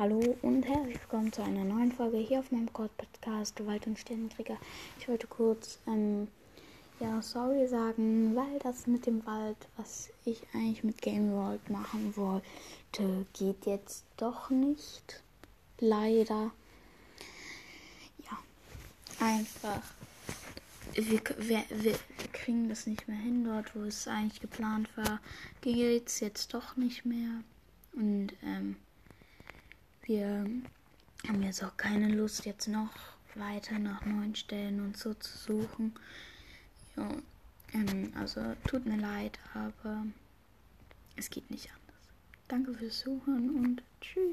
Hallo und herzlich willkommen zu einer neuen Folge hier auf meinem Podcast Wald und Sternenkrieger. Ich wollte kurz ähm, ja sorry sagen, weil das mit dem Wald, was ich eigentlich mit Game World machen wollte, geht jetzt doch nicht. Leider. Ja, einfach. Wir, wir, wir kriegen das nicht mehr hin dort, wo es eigentlich geplant war. Geht es jetzt doch nicht mehr. Und ähm, wir haben jetzt auch keine Lust, jetzt noch weiter nach neuen Stellen und so zu suchen. Ja, ähm, also tut mir leid, aber es geht nicht anders. Danke fürs Zuhören und tschüss.